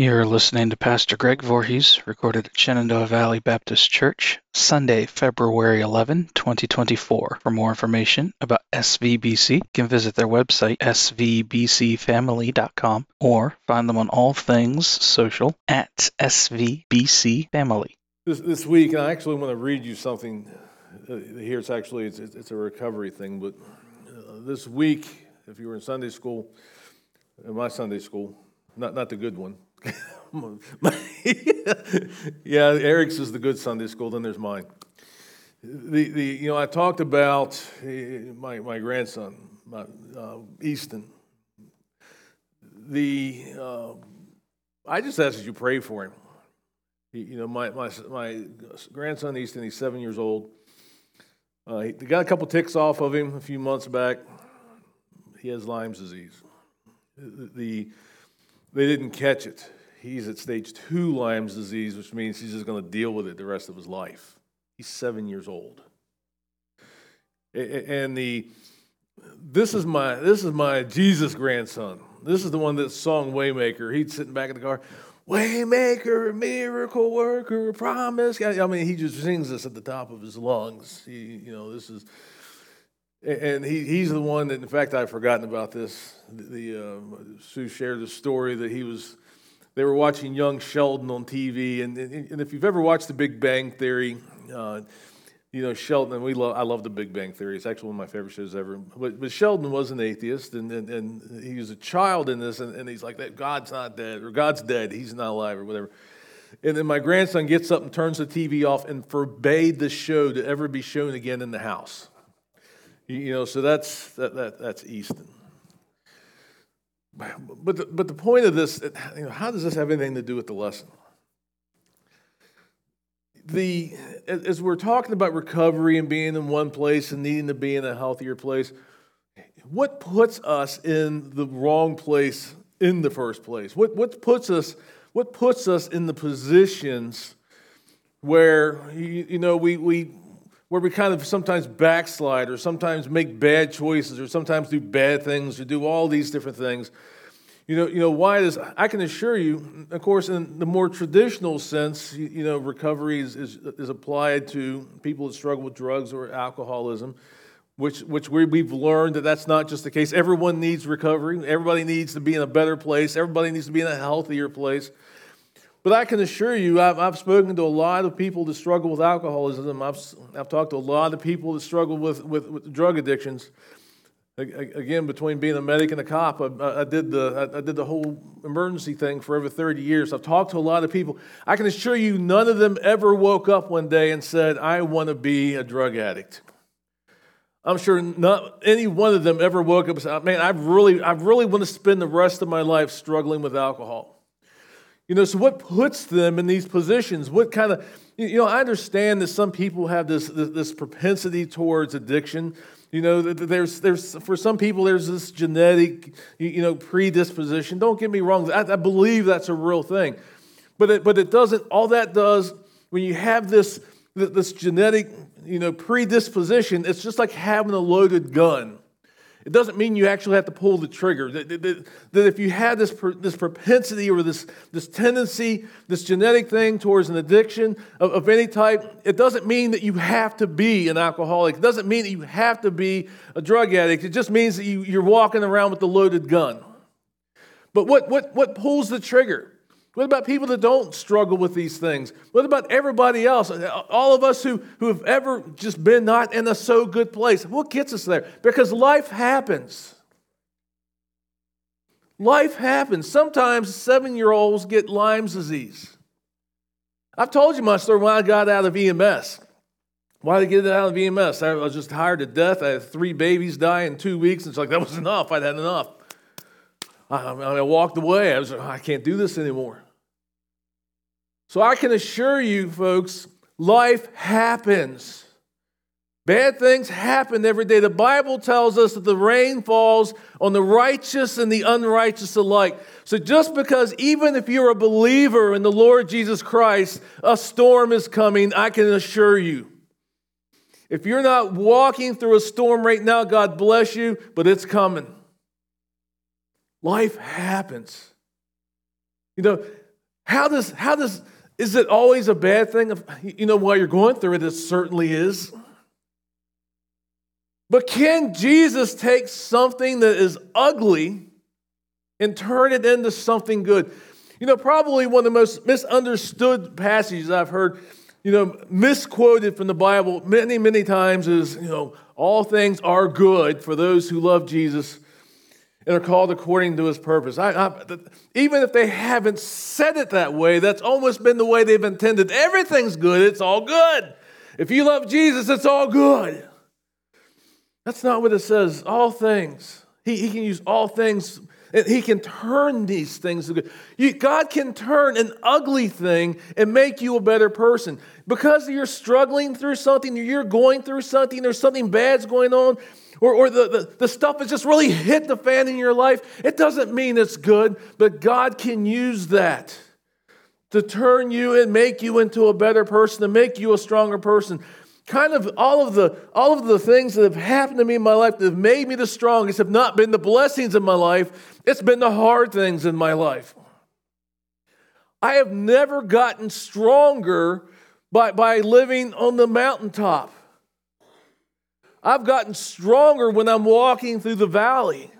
You're listening to Pastor Greg Voorhees, recorded at Shenandoah Valley Baptist Church, Sunday, February 11, 2024. For more information about SVBC, you can visit their website, svbcfamily.com, or find them on all things social at svbcfamily. This, this week, I actually want to read you something. Uh, here it's actually, it's, it's a recovery thing, but uh, this week, if you were in Sunday school, in my Sunday school, not, not the good one, yeah, Eric's is the good Sunday school, then there's mine. The, the, you know, I talked about eh, my, my grandson, my, uh, Easton. The, uh, I just ask that you pray for him. You know, my, my, my grandson, Easton, he's seven years old. Uh, he got a couple ticks off of him a few months back. He has Lyme's disease. The they didn't catch it. He's at stage two Lyme's disease, which means he's just going to deal with it the rest of his life. He's seven years old. And the this is my this is my Jesus grandson. This is the one that sung Waymaker. He's sitting back in the car, Waymaker, miracle worker, promise. I mean, he just sings this at the top of his lungs. He, you know, this is and he, he's the one that, in fact, I've forgotten about this. The, uh, Sue shared the story that he was, they were watching young Sheldon on TV. And, and if you've ever watched The Big Bang Theory, uh, you know, Sheldon, we love, I love The Big Bang Theory. It's actually one of my favorite shows ever. But, but Sheldon was an atheist, and, and, and he was a child in this, and, and he's like, that God's not dead, or God's dead, he's not alive, or whatever. And then my grandson gets up and turns the TV off and forbade the show to ever be shown again in the house. You know, so that's, that, that, that's Easton. But the, but the point of this, you know, how does this have anything to do with the lesson? The, as we're talking about recovery and being in one place and needing to be in a healthier place, what puts us in the wrong place in the first place? What, what, puts, us, what puts us in the positions where, you, you know, we, we, where we kind of sometimes backslide or sometimes make bad choices or sometimes do bad things or do all these different things. You know, you know why is I can assure you, of course, in the more traditional sense, you, you know, recovery is, is, is, applied to people that struggle with drugs or alcoholism, which, which we, we've learned that that's not just the case. Everyone needs recovery. Everybody needs to be in a better place. Everybody needs to be in a healthier place. But I can assure you, I've, I've spoken to a lot of people that struggle with alcoholism. I've, I've talked to a lot of people that struggle with, with, with drug addictions. Again, between being a medic and a cop, I, I did the, I did the whole emergency thing for over 30 years. I've talked to a lot of people. I can assure you, none of them ever woke up one day and said, I want to be a drug addict. I'm sure not any one of them ever woke up and said, Man, I really, I really want to spend the rest of my life struggling with alcohol. You know, so what puts them in these positions? What kind of, you know, I understand that some people have this, this, this propensity towards addiction. You know, there's, there's, for some people, there's this genetic, you know, predisposition. Don't get me wrong, I, I believe that's a real thing. But it, but it doesn't, all that does, when you have this, this genetic, you know, predisposition, it's just like having a loaded gun. It doesn't mean you actually have to pull the trigger. That, that, that if you have this, this propensity or this, this tendency, this genetic thing towards an addiction of, of any type, it doesn't mean that you have to be an alcoholic. It doesn't mean that you have to be a drug addict. It just means that you, you're walking around with a loaded gun. But what, what, what pulls the trigger? What about people that don't struggle with these things? What about everybody else? All of us who, who have ever just been not in a so good place. What gets us there? Because life happens. Life happens. Sometimes seven year olds get Lyme's disease. I've told you my story when I got out of EMS. Why did I get out of EMS? I was just tired to death. I had three babies die in two weeks. It's like, that was enough. I'd had enough. I, I walked away. I was like, oh, I can't do this anymore. So I can assure you, folks, life happens. Bad things happen every day. The Bible tells us that the rain falls on the righteous and the unrighteous alike. So just because, even if you're a believer in the Lord Jesus Christ, a storm is coming, I can assure you. If you're not walking through a storm right now, God bless you, but it's coming. Life happens. You know, How does, how does, is it always a bad thing? If, You know, while you're going through it, it certainly is. But can Jesus take something that is ugly and turn it into something good? You know, probably one of the most misunderstood passages I've heard, you know, misquoted from the Bible many, many times is, you know, all things are good for those who love Jesus and are called according to his purpose. I, I, even if they haven't said it that way, that's almost been the way they've intended. Everything's good, it's all good. If you love Jesus, it's all good. That's not what it says. All things. He, he can use all things. He can turn these things good. God can turn an ugly thing and make you a better person. Because you're struggling through something, you're going through something, there's something bad's going on, or, or the, the, the stuff has just really hit the fan in your life, it doesn't mean it's good, but God can use that to turn you and make you into a better person, to make you a stronger person. Kind of all of the all of the things that have happened to me in my life that have made me the strongest have not been the blessings in my life, it's been the hard things in my life. I have never gotten stronger by, by living on the mountaintop. I've gotten stronger when I'm walking through the valley.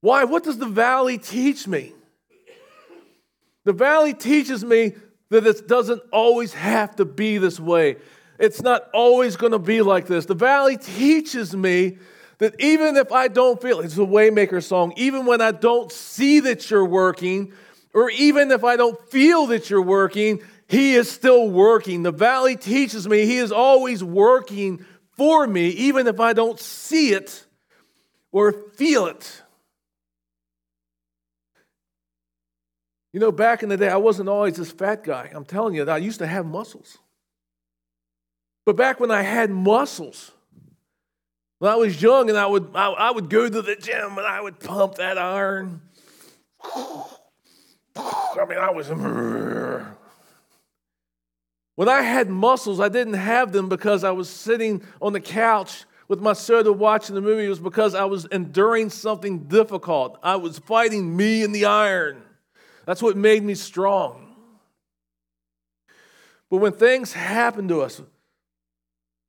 Why? What does the valley teach me? The valley teaches me that it doesn't always have to be this way. It's not always going to be like this. The valley teaches me that even if I don't feel it's a waymaker song, even when I don't see that you're working, or even if I don't feel that you're working, he is still working. The valley teaches me he is always working for me, even if I don't see it or feel it. You know, back in the day, I wasn't always this fat guy. I'm telling you, I used to have muscles. But back when I had muscles, when I was young and I would, I, I would go to the gym and I would pump that iron. I mean, I was. When I had muscles, I didn't have them because I was sitting on the couch with my soda watching the movie. It was because I was enduring something difficult. I was fighting me and the iron. That's what made me strong. But when things happen to us,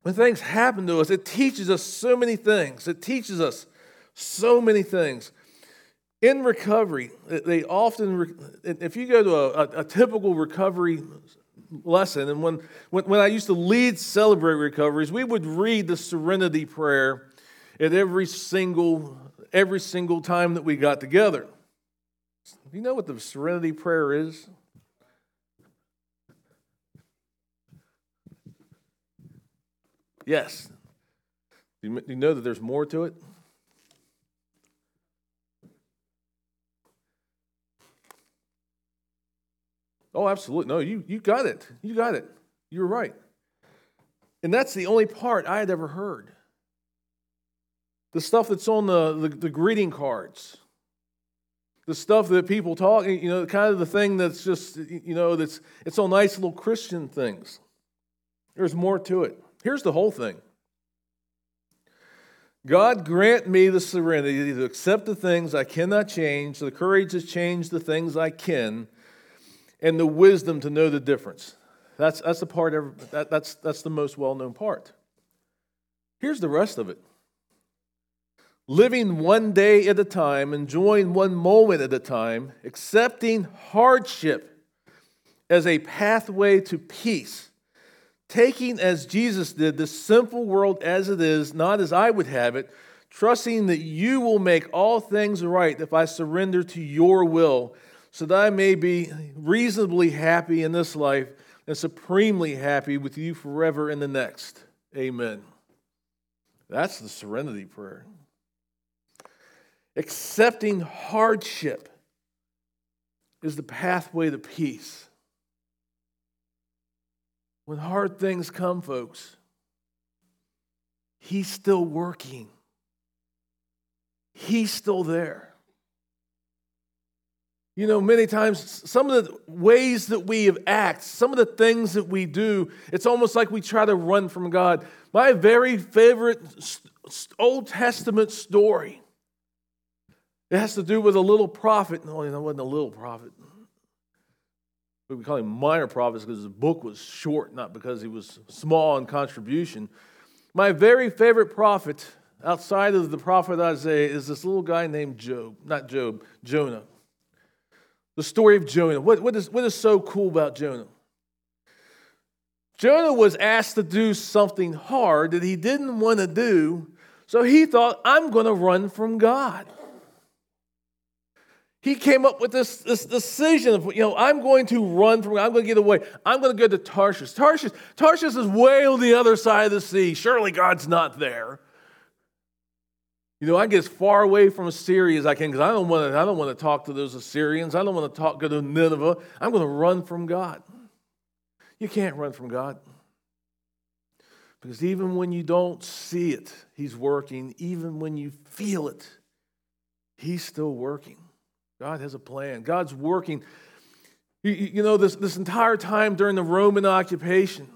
when things happen to us, it teaches us so many things. It teaches us so many things. In recovery, they often, if you go to a, a, typical recovery lesson. And when, when, when I used to lead Celebrate Recoveries, we would read the Serenity Prayer at every single, every single time that we got together. Do you know what the Serenity Prayer is? Yes. Do you know that there's more to it? Oh, absolutely. No, you, you got it. You got it. You're right. And that's the only part I had ever heard. The stuff that's on the, the, the greeting cards, the stuff that people talk, you know, kind of the thing that's just, you know, that's it's all nice little Christian things. There's more to it. Here's the whole thing. God grant me the serenity to accept the things I cannot change, the courage to change the things I can, and the wisdom to know the difference. That's, that's the part, of, that, that's, that's the most well known part. Here's the rest of it living one day at a time, enjoying one moment at a time, accepting hardship as a pathway to peace, taking as Jesus did the simple world as it is, not as I would have it, trusting that you will make all things right if I surrender to your will so that I may be reasonably happy in this life and supremely happy with you forever in the next. Amen. That's the serenity prayer. Accepting hardship is the pathway to peace. When hard things come, folks, He's still working, He's still there. You know, many times, some of the ways that we have act, some of the things that we do, it's almost like we try to run from God. My very favorite Old Testament story, it has to do with a little prophet. No, it wasn't a little prophet. we call him minor prophets because his book was short, not because he was small in contribution. My very favorite prophet outside of the prophet Isaiah is this little guy named Job, not Job, Jonah. The story of Jonah. What, what, is, what is so cool about Jonah? Jonah was asked to do something hard that he didn't want to do, so he thought, I'm going to run from God. He came up with this, this decision of, you know, I'm going to run from, I'm going to get away. I'm going to go to Tarshish. Tarshish, Tarshish is way on the other side of the sea. Surely God's not there. You know, I get as far away from Assyria as I can because I don't want to. I don't want to talk to those Assyrians. I don't want to talk to Nineveh. I'm going to run from God. You can't run from God because even when you don't see it, He's working. Even when you feel it, He's still working. God has a plan. God's working. You, know, this, this entire time during the Roman occupation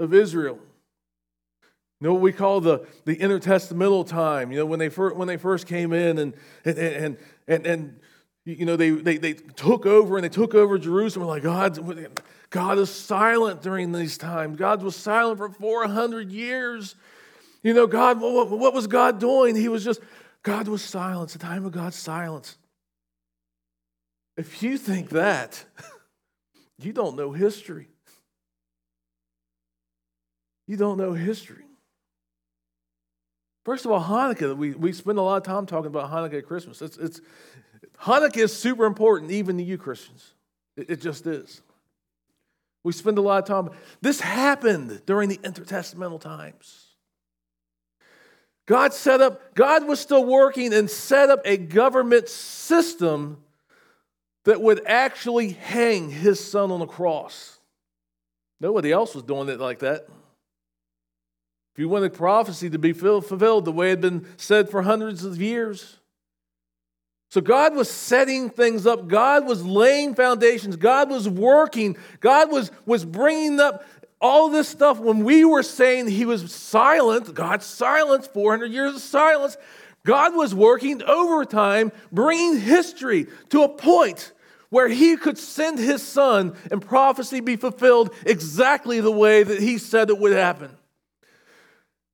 of Israel, you know what we call the, the intertestamental time, you know, when they, first, when they first came in and, and, and, and, and you know, they, they, they took over and they took over Jerusalem. Like, God, God is silent during these times. God was silent for 400 years. You know, God, what, what was God doing? He was just, God was silent. It's a time of God's silence. If you think that, you don't know history. You don't know history. First of all, Hanukkah, we, we spend a lot of time talking about Hanukkah at Christmas. It's, it's, Hanukkah is super important, even to you Christians. It, it just is. We spend a lot of time. This happened during the intertestamental times. God set up, God was still working and set up a government system that would actually hang his son on the cross. Nobody else was doing it like that. If you want prophecy to be fulfilled the way it had been said for hundreds of years. So God was setting things up. God was laying foundations. God was working. God was, was bringing up all this stuff when we were saying he was silent. God's silence, 400 years of silence. God was working overtime, bringing history to a point where he could send his son and prophecy be fulfilled exactly the way that he said it would happen.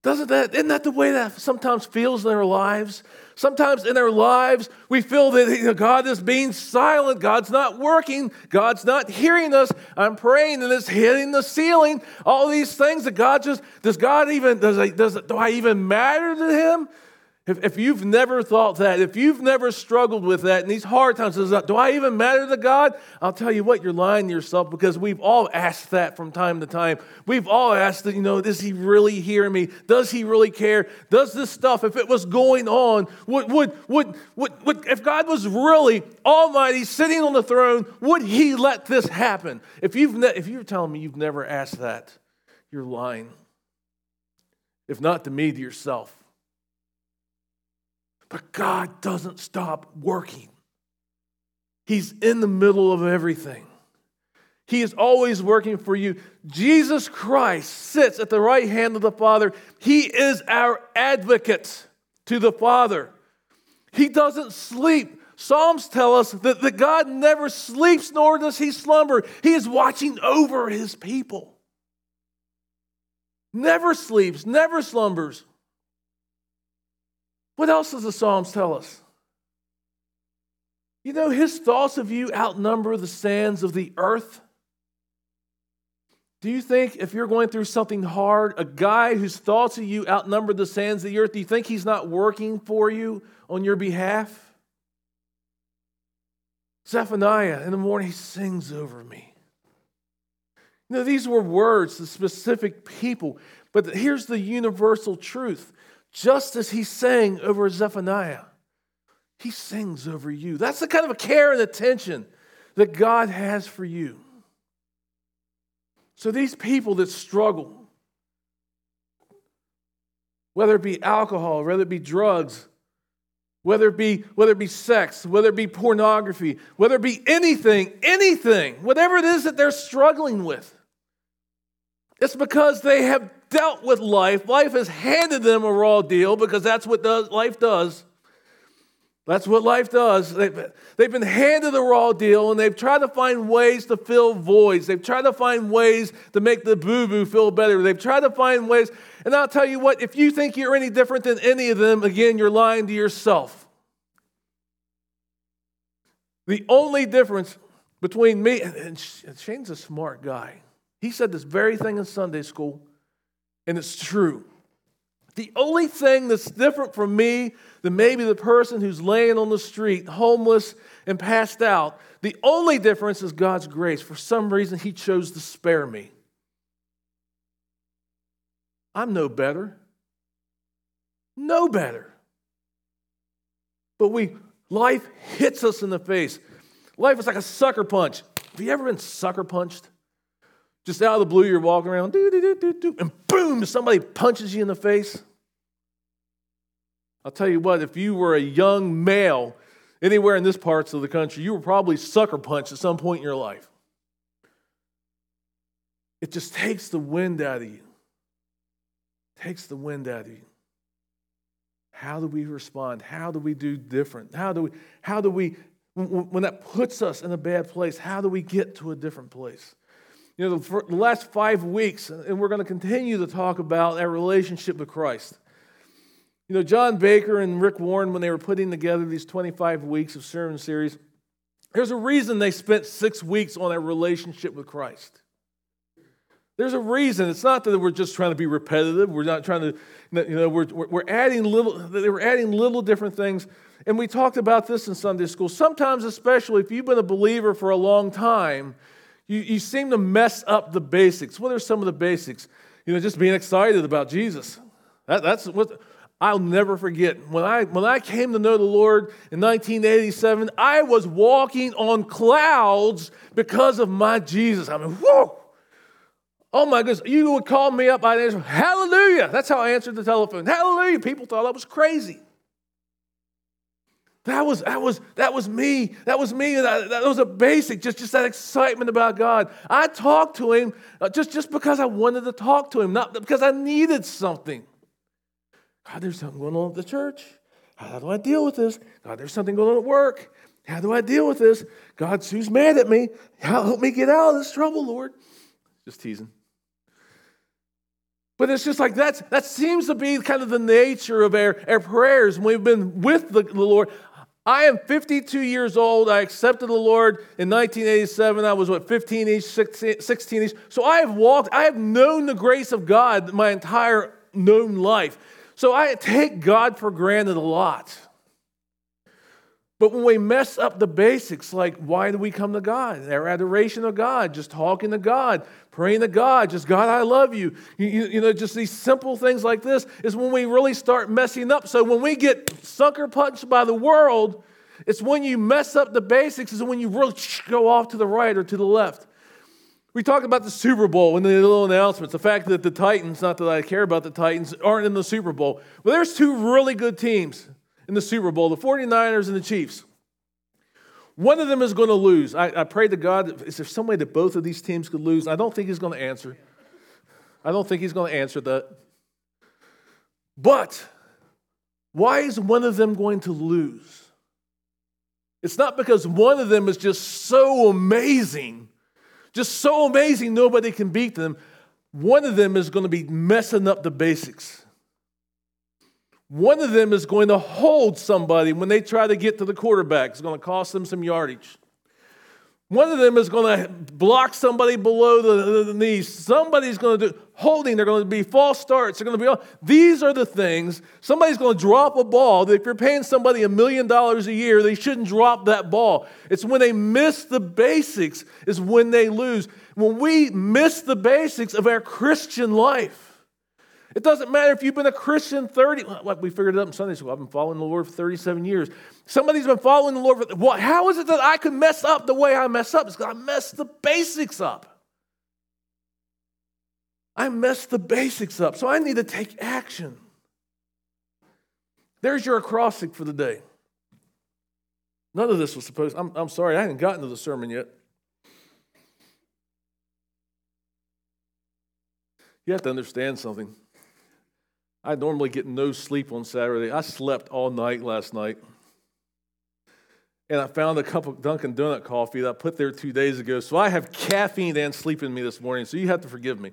Doesn't that, isn't that the way that sometimes feels in our lives? Sometimes in our lives, we feel that you know, God is being silent. God's not working. God's not hearing us. I'm praying and it's hitting the ceiling. All these things that God just, does God even, does, does do I even matter to Him? If, if you've never thought that, if you've never struggled with that in these hard times, do I even matter to God? I'll tell you what, you're lying to yourself because we've all asked that from time to time. We've all asked that, you know, does he really hear me? Does he really care? Does this stuff, if it was going on, would, would, would, would, would if God was really almighty sitting on the throne, would he let this happen? If, you've ne- if you're telling me you've never asked that, you're lying. If not to me, to yourself. But God doesn't stop working. He's in the middle of everything. He is always working for you. Jesus Christ sits at the right hand of the Father. He is our advocate to the Father. He doesn't sleep. Psalms tell us that, that God never sleeps nor does he slumber. He is watching over his people. Never sleeps, never slumbers. What else does the Psalms tell us? You know, his thoughts of you outnumber the sands of the earth. Do you think if you're going through something hard, a guy whose thoughts of you outnumber the sands of the earth, do you think he's not working for you on your behalf? Zephaniah, in the morning, he sings over me. You know, these were words to specific people, but here's the universal truth just as he sang over Zephaniah, he sings over you. That's the kind of a care and attention that God has for you. So these people that struggle, whether it be alcohol, whether it be drugs, whether it be whether it be sex, whether it be pornography, whether it be anything, anything, whatever it is that they're struggling with, it's because they have dealt with life. Life has handed them a raw deal because that's what does, life does. That's what life does. They've, they've been handed the raw deal and they've tried to find ways to fill voids. They've tried to find ways to make the boo boo feel better. They've tried to find ways. And I'll tell you what, if you think you're any different than any of them, again, you're lying to yourself. The only difference between me and Shane's a smart guy. He said this very thing in Sunday school, and it's true. The only thing that's different from me than maybe the person who's laying on the street, homeless and passed out, the only difference is God's grace. For some reason, He chose to spare me. I'm no better. No better. But we, life hits us in the face. Life is like a sucker punch. Have you ever been sucker punched? Just out of the blue, you're walking around, and boom, somebody punches you in the face. I'll tell you what, if you were a young male anywhere in this parts of the country, you were probably sucker punched at some point in your life. It just takes the wind out of you. Takes the wind out of you. How do we respond? How do we do different? How do we, how do we, when that puts us in a bad place, how do we get to a different place? You know, the, last five weeks, and we're going to continue to talk about our relationship with Christ. You know, John Baker and Rick Warren, when they were putting together these 25 weeks of sermon series, there's a reason they spent six weeks on a relationship with Christ. There's a reason. It's not that we're just trying to be repetitive. We're not trying to, you know, we're, we're adding little, they were adding little different things. And we talked about this in Sunday school. Sometimes, especially if you've been a believer for a long time, you, you seem to mess up the basics. What are some of the basics? You know, just being excited about Jesus. That, that's what I'll never forget. When I, when I came to know the Lord in 1987, I was walking on clouds because of my Jesus. I mean, whoa! Oh my goodness, you would call me up, I'd answer, Hallelujah. That's how I answered the telephone. Hallelujah. People thought I was crazy. That was, that was, that was me. That was me. That, that was a basic, just, just that excitement about God. I talked to him uh, just, just because I wanted to talk to him, not because I needed something. God, there's something going on at the church. How do I deal with this? God, there's something going on at work. How do I deal with this? God, who's mad at me? Help me get out of this trouble, Lord. Just teasing. But it's just like that's, that seems to be kind of the nature of our, our prayers when we've been with the, the Lord. I am 52 years old. I accepted the Lord in 1987. I was, what, 15 ish, 16 ish. So I have walked, I have known the grace of God my entire known life. So I take God for granted a lot. But when we mess up the basics, like why do we come to God? Our adoration of God, just talking to God, praying to God, just God, I love you. You, you. you, know, just these simple things like this is when we really start messing up. So when we get sucker punched by the world, it's when you mess up the basics, is when you really go off to the right or to the left. We talked about the Super Bowl and the little announcements, the fact that the Titans, not that I care about the Titans, aren't in the Super Bowl. Well, there's two really good teams in the Super Bowl the 49ers and the Chiefs. One of them is going to lose. I, I pray to God, is there some way that both of these teams could lose? I don't think he's going to answer. I don't think he's going to answer that. But why is one of them going to lose? It's not because one of them is just so amazing, just so amazing nobody can beat them. One of them is going to be messing up the basics. One of them is going to hold somebody when they try to get to the quarterback. It's going to cost them some yardage. One of them is going to block somebody below the, the, knees. Somebody's going to do holding. They're going to be false starts. They're going to be these are the things. Somebody's going to drop a ball. If you're paying somebody a million dollars a year, they shouldn't drop that ball. It's when they miss the basics is when they lose. When we miss the basics of our Christian life, it doesn't matter if you've been a Christian 30, like we figured it out in Sunday school. I've been following the Lord for 37 years. Somebody's been following the Lord for, well, how is it that I can mess up the way I mess up? It's because I messed the basics up. I messed the basics up. So I need to take action. There's your acrostic for the day. None of this was supposed, I'm, I'm sorry, I hadn't gotten to the sermon yet. You have to understand something. I normally get no sleep on Saturday. I slept all night last night. and I found a cup of Dunkin' Donut coffee that I put there two days ago. So I have caffeine and sleep in me this morning, so you have to forgive me.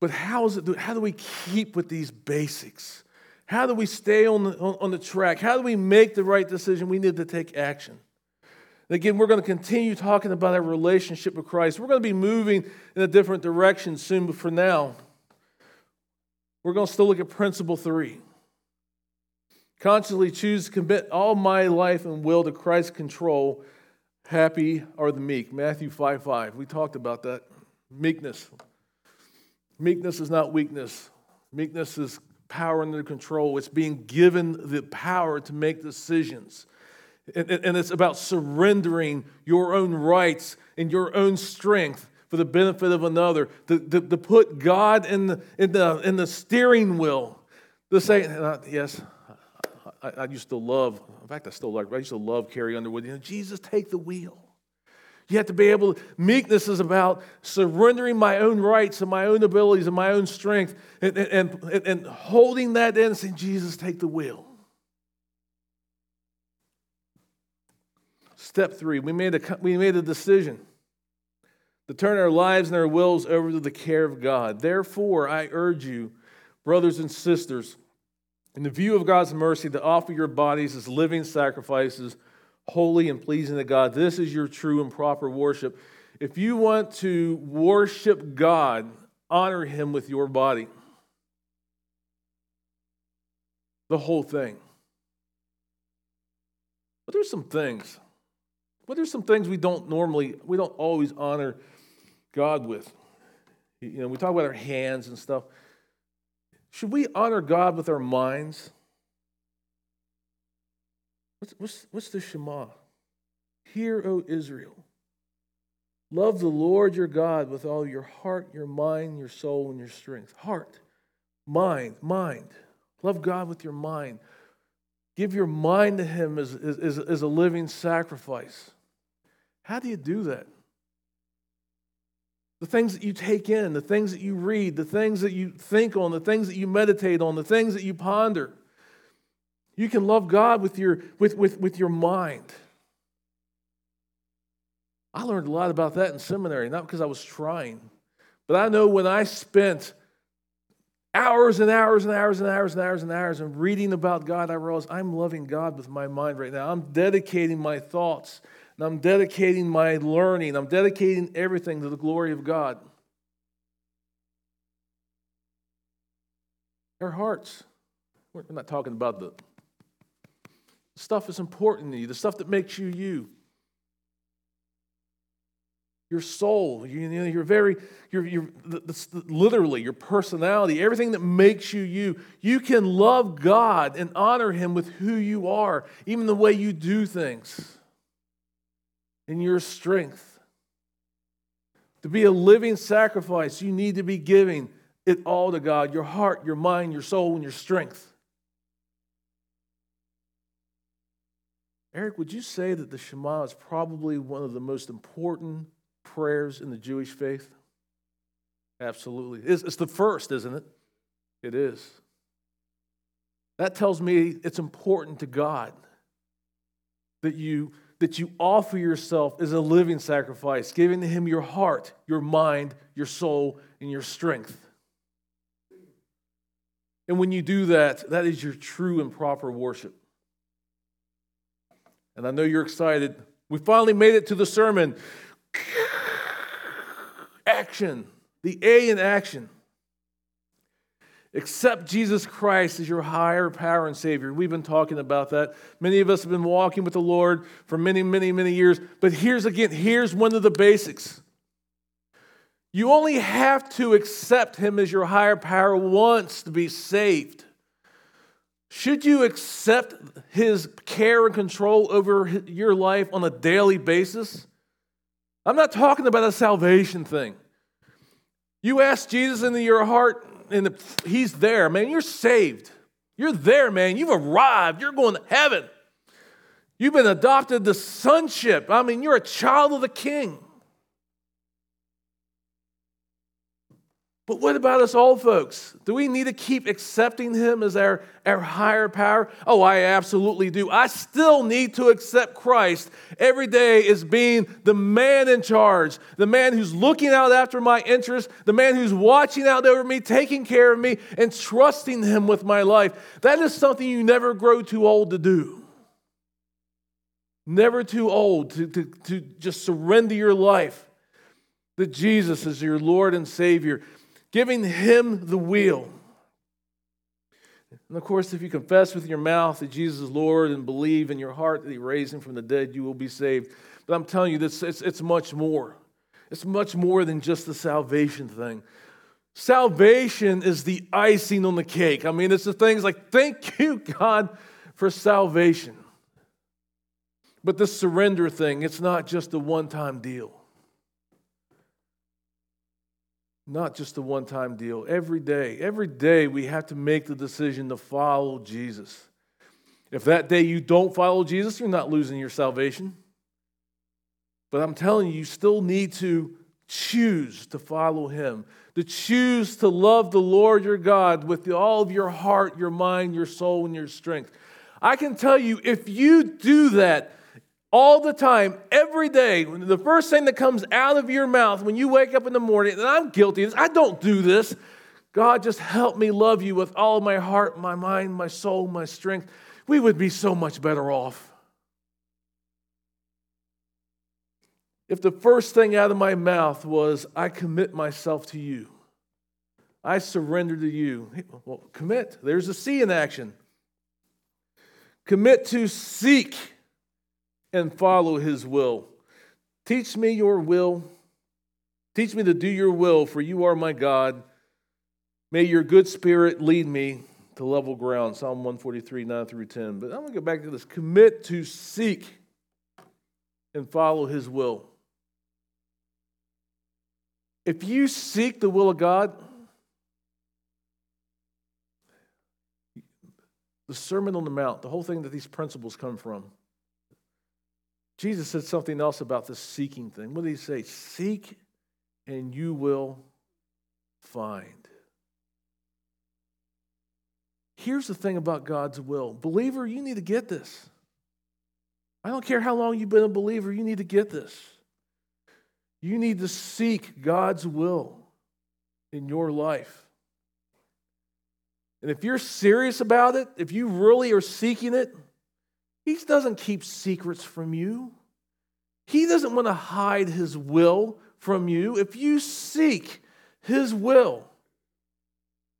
But how is it? How do we keep with these basics? How do we stay on the, on the track? How do we make the right decision? We need to take action. Again, we're going to continue talking about our relationship with Christ. We're going to be moving in a different direction soon, but for now, we're going to still look at principle three. Consciously choose to commit all my life and will to Christ's control. Happy are the meek. Matthew 5 5. We talked about that. Meekness. Meekness is not weakness. Meekness is power under control. It's being given the power to make decisions. And, and it's about surrendering your own rights and your own strength for the benefit of another, to, to, to put God in the, in, the, in the steering wheel. To say, yes, I, I, used to love, in fact, I still like, I used to love Carrie Underwood. You know, Jesus, take the wheel. You have to be able to, meekness is about surrendering my own rights and my own abilities and my own strength and, and, and, and holding that in and saying, Jesus, take the wheel. Step three, we made a, we made a decision to turn our lives and our wills over to the care of God. Therefore, I urge you, brothers and sisters, in the view of God's mercy, to offer your bodies as living sacrifices, holy and pleasing to God. This is your true and proper worship. If you want to worship God, honor Him with your body. The whole thing. But there's some things. But there's some things we don't normally, we don't always honor God with. You know, we talk about our hands and stuff. Should we honor God with our minds? What's, what's, what's the Shema? Hear, O Israel. Love the Lord your God with all your heart, your mind, your soul, and your strength. Heart, mind, mind. Love God with your mind. Give your mind to Him as, as, as a living sacrifice. How do you do that? the things that you take in, the things that you read, the things that you think on, the things that you meditate on, the things that you ponder. You can love God with your, with, with, with your mind. I learned a lot about that in seminary, not because I was trying, but I know when I spent hours and hours and hours and hours and hours and hours and reading about God, I realized I'm loving God with my mind right now. I'm dedicating my thoughts and I'm dedicating my learning, I'm dedicating everything to the glory of God. Our hearts. We're not talking about the stuff that's important to you, the stuff that makes you you. Your soul, you know, your very, your, your, the, the, literally your personality, everything that makes you you. You can love God and honor Him with who you are, even the way you do things in your strength. To be a living sacrifice, you need to be giving it all to God your heart, your mind, your soul, and your strength. Eric, would you say that the Shema is probably one of the most important prayers in the Jewish faith? Absolutely. It's, the first, isn't it? It is. That tells me it's important to God that you that you offer yourself as a living sacrifice, giving to Him your heart, your mind, your soul, and your strength. And when you do that, that is your true and proper worship. And I know you're excited. We finally made it to the sermon. Action. The A in action. Accept Jesus Christ as your higher power and Savior. We've been talking about that. Many of us have been walking with the Lord for many, many, many years. But here's again, here's one of the basics. You only have to accept Him as your higher power once to be saved. Should you accept His care and control over your life on a daily basis? I'm not talking about a salvation thing. You ask Jesus into your heart, and the, he's there, man. You're saved. You're there, man. You've arrived. You're going to heaven. You've been adopted to sonship. I mean, you're a child of the king. But what about us old folks? Do we need to keep accepting Him as our, our higher power? Oh, I absolutely do. I still need to accept Christ every day as being the man in charge, the man who's looking out after my interests, the man who's watching out over me, taking care of me, and trusting Him with my life. That is something you never grow too old to do. Never too old to, to, to just surrender your life that Jesus is your Lord and Savior giving him the wheel. And of course, if you confess with your mouth that Jesus is Lord and believe in your heart that he raised him from the dead, you will be saved. But I'm telling you, this, it's, it's much more. It's much more than just the salvation thing. Salvation is the icing on the cake. I mean, it's the things like, thank you, God, for salvation. But the surrender thing, it's not just a one time deal. Not just a one time deal. Every day, every day we have to make the decision to follow Jesus. If that day you don't follow Jesus, you're not losing your salvation. But I'm telling you, you still need to choose to follow him, to choose to love the Lord your God with all of your heart, your mind, your soul, and your strength. I can tell you, if you do that, all the time, every day, the first thing that comes out of your mouth when you wake up in the morning, and I'm guilty of this, I don't do this. God, just help me love you with all my heart, my mind, my soul, my strength. We would be so much better off. If the first thing out of my mouth was, I commit myself to you, I surrender to you. Well, commit. There's a C in action. Commit to seek and follow his will. Teach me your will. Teach me to do your will, for you are my God. May your good spirit lead me to level ground. Psalm 143, 9 through 10. But I'm going to go back to this. Commit to seek and follow his will. If you seek the will of God, the Sermon on the Mount, the whole thing that these principles come from, Jesus said something else about the seeking thing. What did he say? Seek and you will find. Here's the thing about God's will. Believer, you need to get this. I don't care how long you've been a believer, you need to get this. You need to seek God's will in your life. And if you're serious about it, if you really are seeking it, he doesn't keep secrets from you. He doesn't want to hide his will from you. If you seek his will,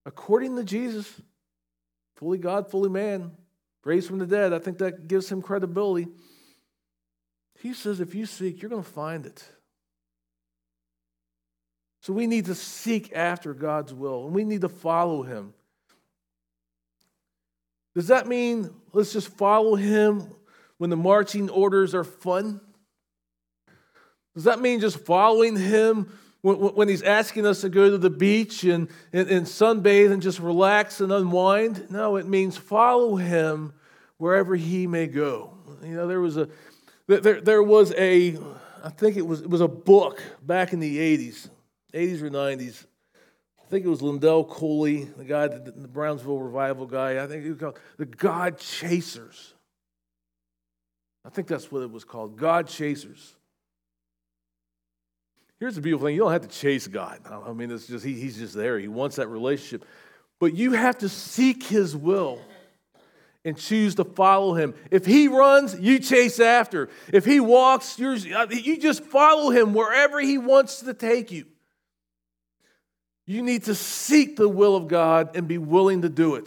according to Jesus, fully God, fully man, raised from the dead, I think that gives him credibility. He says, if you seek, you're going to find it. So we need to seek after God's will and we need to follow him. Does that mean let's just follow him when the marching orders are fun? Does that mean just following him when, when he's asking us to go to the beach and, and, and sunbathe and just relax and unwind? No, it means follow him wherever he may go. You know, there was a there, there was a I think it was it was a book back in the 80s, 80s or 90s I think it was Lindell Cooley, the guy, the, Brownsville revival guy. I think it was called the God Chasers. I think that's what it was called God Chasers. Here's the beautiful thing you don't have to chase God. I mean, it's just, he, he's just there. He wants that relationship. But you have to seek his will and choose to follow him. If he runs, you chase after. If he walks, you just follow him wherever he wants to take you. You need to seek the will of God and be willing to do it.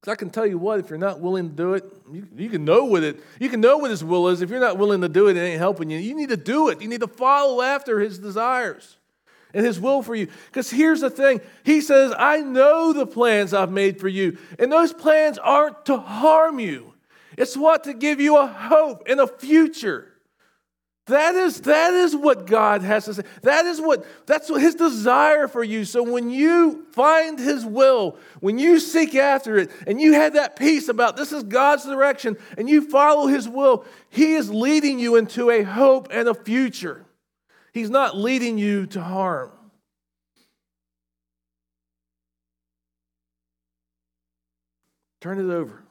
Because I can tell you what, if you're not willing to do it, you, you, can know what it, you can know what his will is. If you're not willing to do it, it ain't helping you. You need to do it. You need to follow after his desires and his will for you. Because here's the thing He says, I know the plans I've made for you, and those plans aren't to harm you, it's what? To give you a hope and a future. That is, that is what God has to say. That is what, that's what his desire for you. So when you find his will, when you seek after it, and you have that peace about this is God's direction, and you follow his will, he is leading you into a hope and a future. He's not leading you to harm. Turn it over.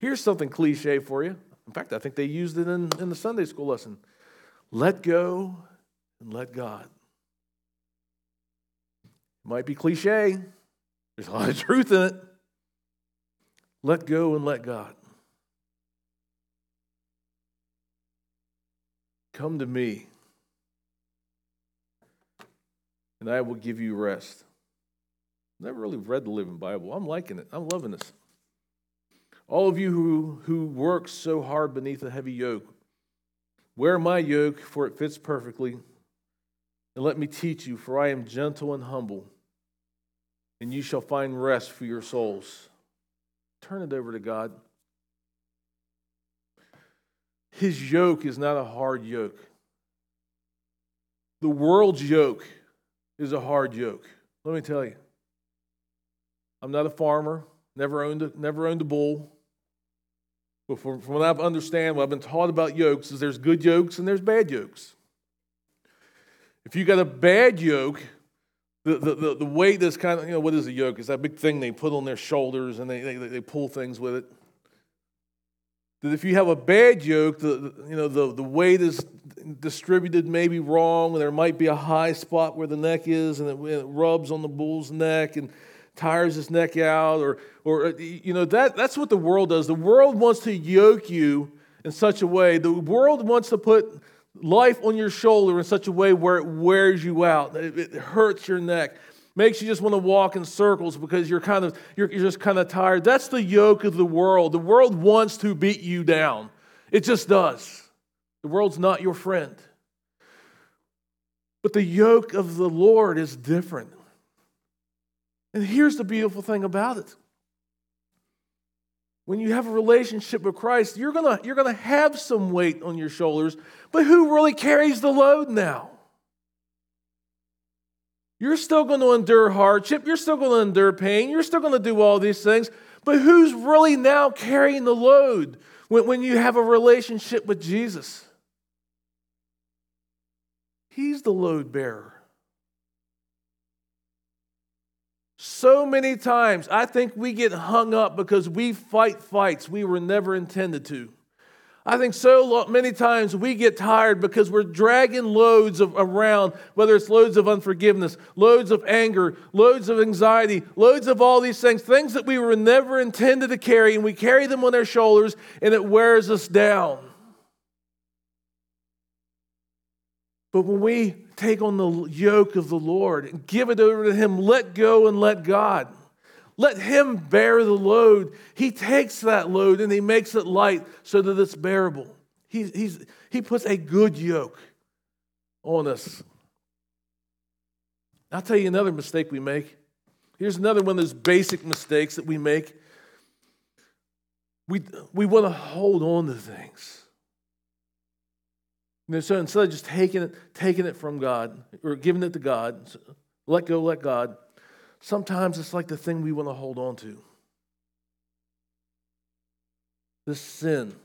Here's something cliche for you. In fact, I think they used it in, in the Sunday school lesson. Let go and let God. Might be cliche, there's a lot of truth in it. Let go and let God. Come to me, and I will give you rest. Never really read the Living Bible. I'm liking it. I'm loving this. All of you who, who work so hard beneath a heavy yoke, wear my yoke, for it fits perfectly. And let me teach you, for I am gentle and humble, and you shall find rest for your souls. Turn it over to God. His yoke is not a hard yoke. The world's yoke is a hard yoke. Let me tell you. I'm not a farmer, never owned a, never owned a bull. But from, from what I've understand, what I've been taught about yokes is there's good yokes and there's bad yokes. If you got a bad yoke, the, the, the, the weight is kind of, you know, what is a yoke? It's that big thing they put on their shoulders and they, they, they pull things with it. That if you have a bad yoke, the, you know, the, the weight is distributed maybe wrong, and there might be a high spot where the neck is, and it, it rubs on the bull's neck and tires his neck out, or, or uh, you know, that, that's what the world does. The world wants to yoke you in such a way. The world wants to put life on your shoulder in such a way where it wears you out, it, it hurts your neck makes you just want to walk in circles because you're kind of you're, you're just kind of tired. That's the yoke of the world. The world wants to beat you down. It just does. The world's not your friend. But the yoke of the lord is different and here's the beautiful thing about it when you have a relationship with Christ, you're going to you're going to have some weight on your shoulders, but who really carries the load now? You're still going to endure hardship. You're still going to endure pain. You're still going to do all these things. But who's really now carrying the load when, when you have a relationship with Jesus? He's the load bearer. So many times, I think we get hung up because we fight fights we were never intended to. I think so many times we get tired because we're dragging loads of around, whether it's loads of unforgiveness, loads of anger, loads of anxiety, loads of all these things, things that we were never intended to carry, and we carry them on our shoulders and it wears us down. But when we take on the yoke of the Lord and give it over to Him, let go and let God. Let him bear the load. He takes that load and he makes it light so that it's bearable. He, he's, he puts a good yoke on us. I'll tell you another mistake we make. Here's another one of those basic mistakes that we make. We, we want to hold on to things. Know, so instead of just taking it, taking it from God or giving it to God, let go, let God, Sometimes it's like the thing we want to hold on to. This sin,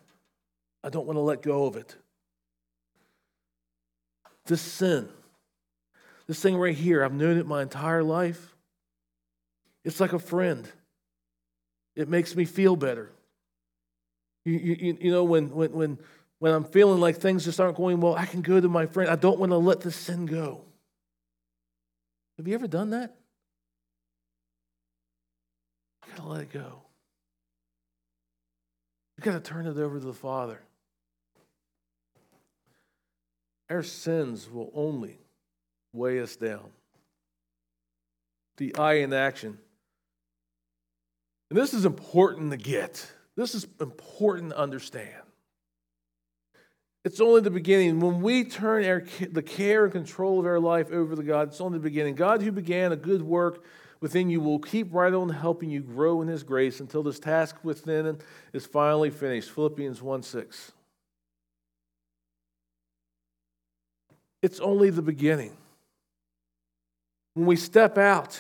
I don't want to let go of it. This sin, this thing right here, I've known it my entire life. It's like a friend. It makes me feel better. You, you, you know, when, when, when, when I'm feeling like things just aren't going well, I can go to my friend. I don't want to let the sin go. Have you ever done that? I got to let it go. We've got to turn it over to the Father. Our sins will only weigh us down. The I in action. And this is important to get. This is important to understand. It's only the beginning. When we turn our, the care and control of our life over to God, it's only the beginning. God, who began a good work within you will keep right on helping you grow in his grace until this task within is finally finished. Philippians 1 6. It's only the beginning. When we step out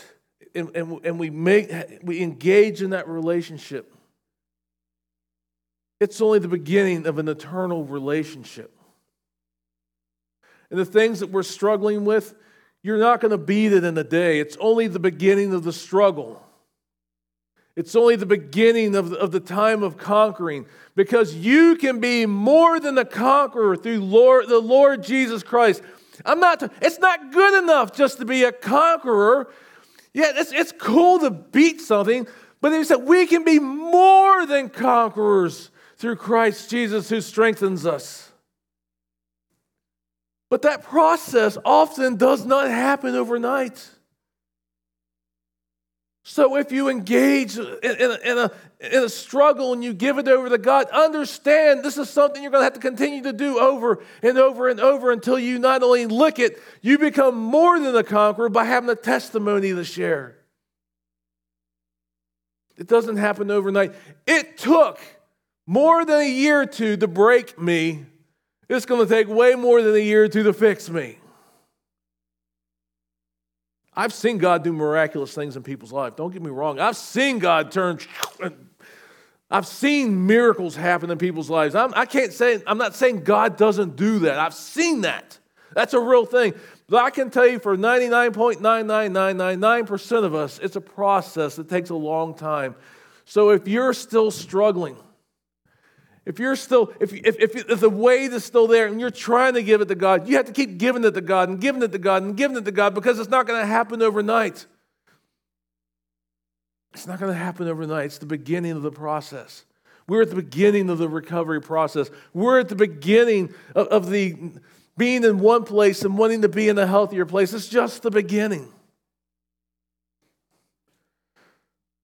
and, and, and we make we engage in that relationship, it's only the beginning of an eternal relationship. And the things that we're struggling with, you're not going to beat it in a day. It's only the beginning of the struggle. It's only the beginning of the, of the time of conquering because you can be more than a conqueror through Lord, the Lord Jesus Christ. I'm not, it's not good enough just to be a conqueror. Yeah, it's, it's cool to beat something, but he said we can be more than conquerors through Christ Jesus who strengthens us. But that process often does not happen overnight. So if you engage in, in, a, in, a, in a struggle and you give it over to God, understand this is something you're going to have to continue to do over and over and over until you not only lick it, you become more than a conqueror by having a testimony to share. It doesn't happen overnight. It took more than a year or two to break me. It's going to take way more than a year or two to fix me. I've seen God do miraculous things in people's lives. Don't get me wrong. I've seen God turn. I've seen miracles happen in people's lives. I'm, I can't say, I'm not saying God doesn't do that. I've seen that. That's a real thing. But I can tell you for 99.99999% of us, it's a process that takes a long time. So if you're still struggling, if you're still, if, if, if, if the weight is still there and you're trying to give it to God, you have to keep giving it to God and giving it to God and giving it to God because it's not going to happen overnight. It's not going to happen overnight. It's the beginning of the process. We're at the beginning of the recovery process. We're at the beginning of, of the being in one place and wanting to be in a healthier place. It's just the beginning.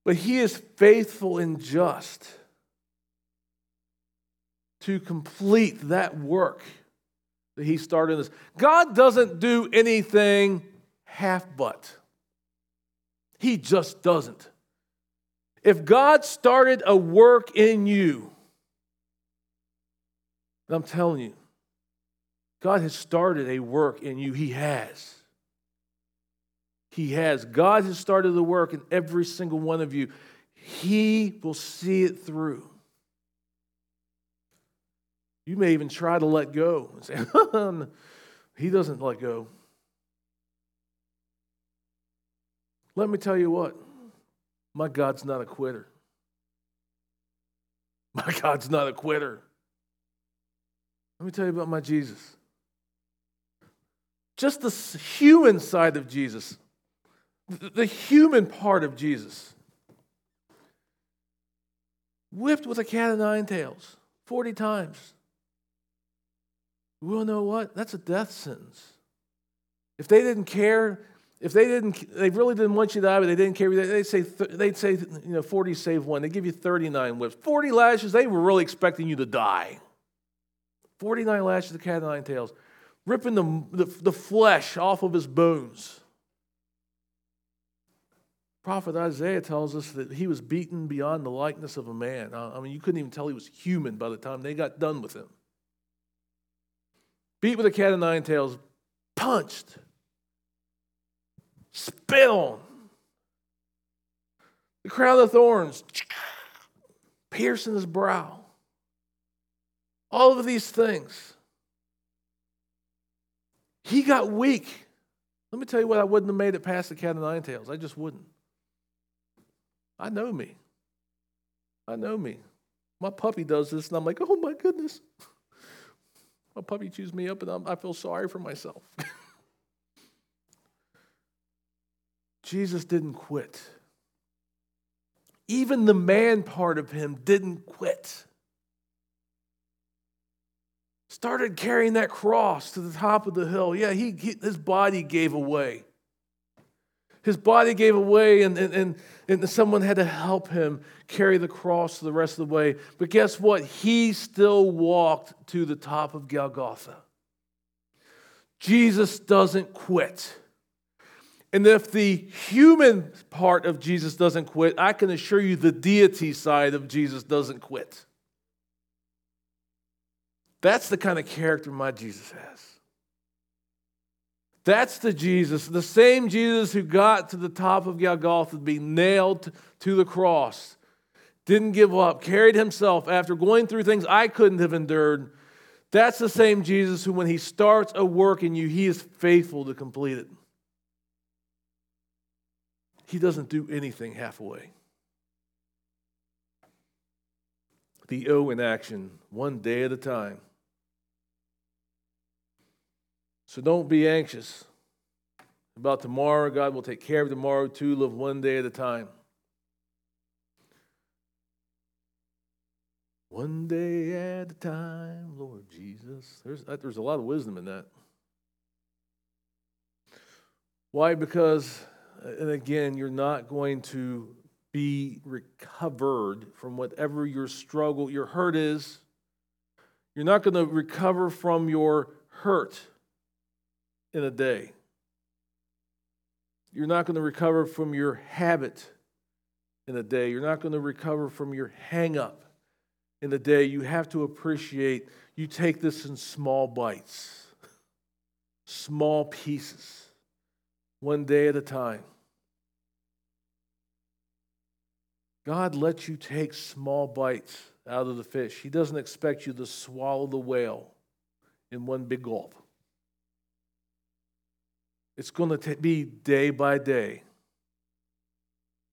But He is faithful and just to complete that work that he started in this. God doesn't do anything half but. He just doesn't. If God started a work in you, I'm telling you, God has started a work in you. He has. He has. God has started the work in every single one of you. He will see it through. You may even try to let go and say, He doesn't let go. Let me tell you what, my God's not a quitter. My God's not a quitter. Let me tell you about my Jesus. Just the human side of Jesus, the human part of Jesus, whipped with a cat of nine tails 40 times. Well, know what? That's a death sentence. If they didn't care, if they didn't, they really didn't want you to die, but they didn't care. They'd say, they'd say, you know, 40 save one. They give you 39 whips. 40 lashes, they were really expecting you to die. 49 lashes, the cat of nine tails, ripping the, the, the flesh off of his bones. Prophet Isaiah tells us that he was beaten beyond the likeness of a man. I mean, you couldn't even tell he was human by the time they got done with him beat with a cat of nine tails, punched, spit on. The crown of thorns, piercing his brow. All of these things. He got weak. Let me tell you what, I wouldn't have made it past the cat of nine tails. I just wouldn't. I know me. I know me. My puppy does this, and I'm like, oh my goodness. My puppy chews me up and I'm, I feel sorry for myself. Jesus didn't quit. Even the man part of him didn't quit. Started carrying that cross to the top of the hill. Yeah, he, he his body gave away. His body gave away, and, and, and, someone had to help him carry the cross the rest of the way. But guess what? He still walked to the top of Golgotha. Jesus doesn't quit. And if the human part of Jesus doesn't quit, I can assure you the deity side of Jesus doesn't quit. That's the kind of character my Jesus has. That's the Jesus, the same Jesus who got to the top of Golgotha to be nailed to the cross. Didn't give up, carried himself after going through things I couldn't have endured. That's the same Jesus who, when he starts a work in you, he is faithful to complete it. He doesn't do anything halfway. the O in action, one day at a time. So don't be anxious about tomorrow. God will take care of tomorrow too. Live one day at a time. One day at a time, Lord Jesus. There's, uh, there's a lot of wisdom in that. Why? Because, uh, and again, you're not going to be recovered from whatever your struggle, your hurt is. You're not going to recover from your hurt in a day. You're not going to recover from your habit in a day. You're not going to recover from your hang up in a day, you have to appreciate you take this in small bites, small pieces, one day at a time. God lets you take small bites out of the fish. He doesn't expect you to swallow the whale in one big gulp. It's going to be day by day,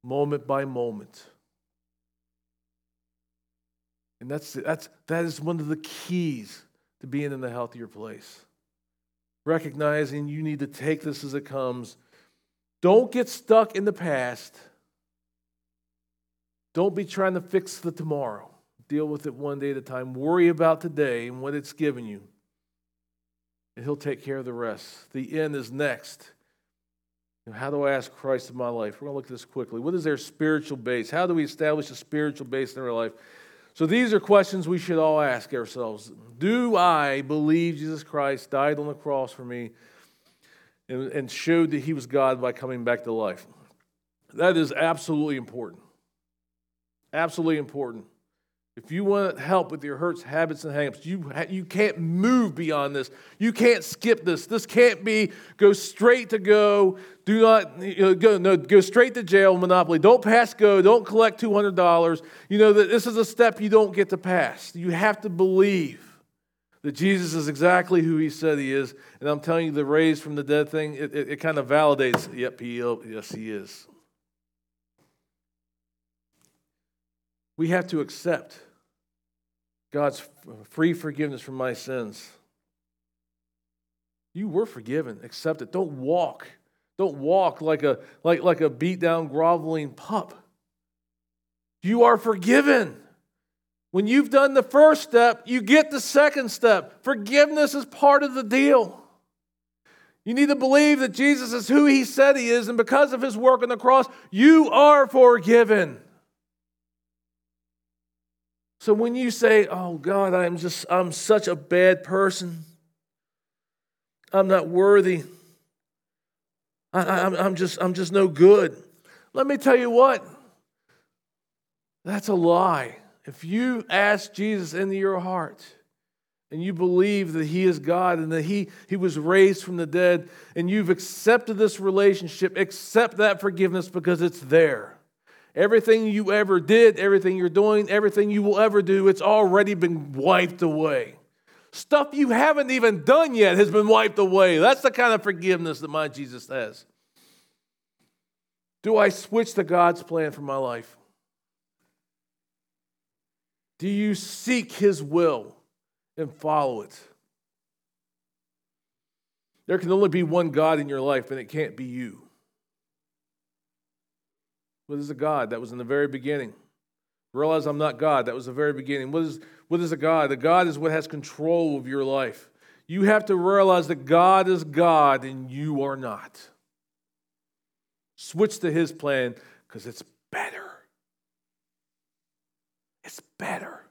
moment by moment. And that's, that's, that is one of the keys to being in a healthier place. Recognizing you need to take this as it comes. Don't get stuck in the past. Don't be trying to fix the tomorrow. Deal with it one day at a time. Worry about today and what it's given you. And He'll take care of the rest. The end is next. How do I ask Christ in my life? We're going to look at this quickly. What is their spiritual base? How do we establish a spiritual base in our life? So these are questions we should all ask ourselves. Do I believe Jesus Christ died on the cross for me and, and showed that he was God by coming back to life? That is absolutely important. Absolutely important. If you want help with your hurts, habits, and hangups, you, you can't move beyond this. You can't skip this. This can't be go straight to go. Do not you know, go no go straight to jail. Monopoly. Don't pass go. Don't collect two hundred dollars. You know that this is a step you don't get to pass. You have to believe that Jesus is exactly who He said He is. And I'm telling you, the raised from the dead thing it, it, it kind of validates. Yep, He yes He is. We have to accept God's free forgiveness from my sins. You were forgiven. Accept it. Don't walk. Don't walk like a like, like a beat down, groveling pup. You are forgiven. When you've done the first step, you get the second step. Forgiveness is part of the deal. You need to believe that Jesus is who he said he is, and because of his work on the cross, you are forgiven. So when you say, "Oh God, I'm just I'm such a bad person. I'm not worthy. I, am I'm just I'm just no good." Let me tell you what. That's a lie. If you ask Jesus into your heart and you believe that He is God and that He, he was raised from the dead and you've accepted this relationship, accept that forgiveness because it's there. Everything you ever did, everything you're doing, everything you will ever do, it's already been wiped away. Stuff you haven't even done yet has been wiped away. That's the kind of forgiveness that my Jesus has. Do I switch to God's plan for my life? Do you seek His will and follow it? There can only be one God in your life, and it can't be you. What is a God? That was in the very beginning. Realize I'm not God. That was the very beginning. What is, what is a God? The God is what has control of your life. You have to realize that God is God and you are not. Switch to His plan because it's better. It's better.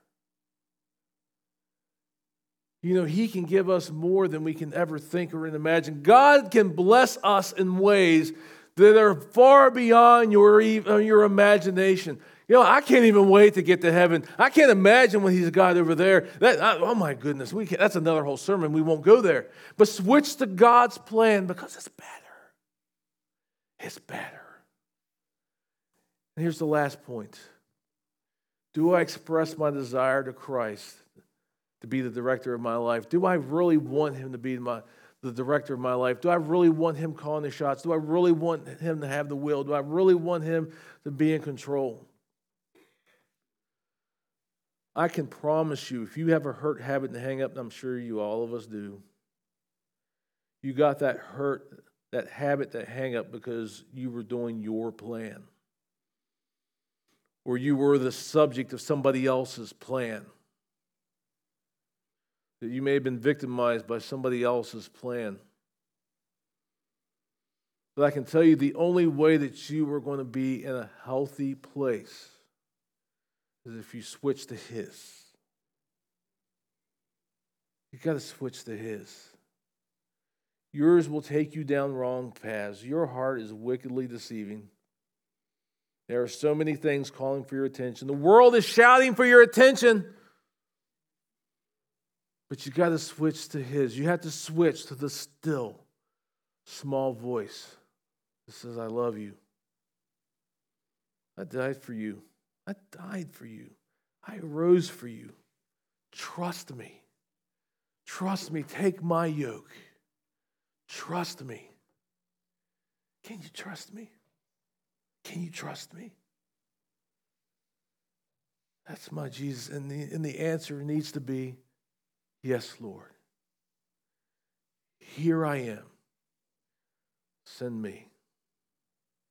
You know, He can give us more than we can ever think or imagine. God can bless us in ways that are far beyond your, uh, your imagination. You know, I can't even wait to get to heaven. I can't imagine what he's got over there. That, oh my goodness, we can't. that's another whole sermon. We won't go there. But switch to God's plan because it's better. It's better. And here's the last point Do I express my desire to Christ to be the director of my life? Do I really want him to be my the director of my life? Do I really want him calling the shots? Do I really want him to have the will? Do I really want him to be in control? I can promise you, if you have a hurt habit to hang up, and I'm sure you all of us do, you got that hurt, that habit to hang up because you were doing your plan. Or you were the subject of somebody else's plan. That you may have been victimized by somebody else's plan. But I can tell you the only way that you are going to be in a healthy place is if you switch to His. You got to switch to His. Yours will take you down wrong paths. Your heart is wickedly deceiving. There are so many things calling for your attention. The world is shouting for your attention. But you got to switch to His. You have to switch to the still, small voice that says, I love you. I died for you. I died for you. I rose for you. Trust me. Trust me. Take my yoke. Trust me. Can you trust me? Can you trust me? That's my Jesus. And the, and the answer needs to be yes, Lord. Here I am. Send me.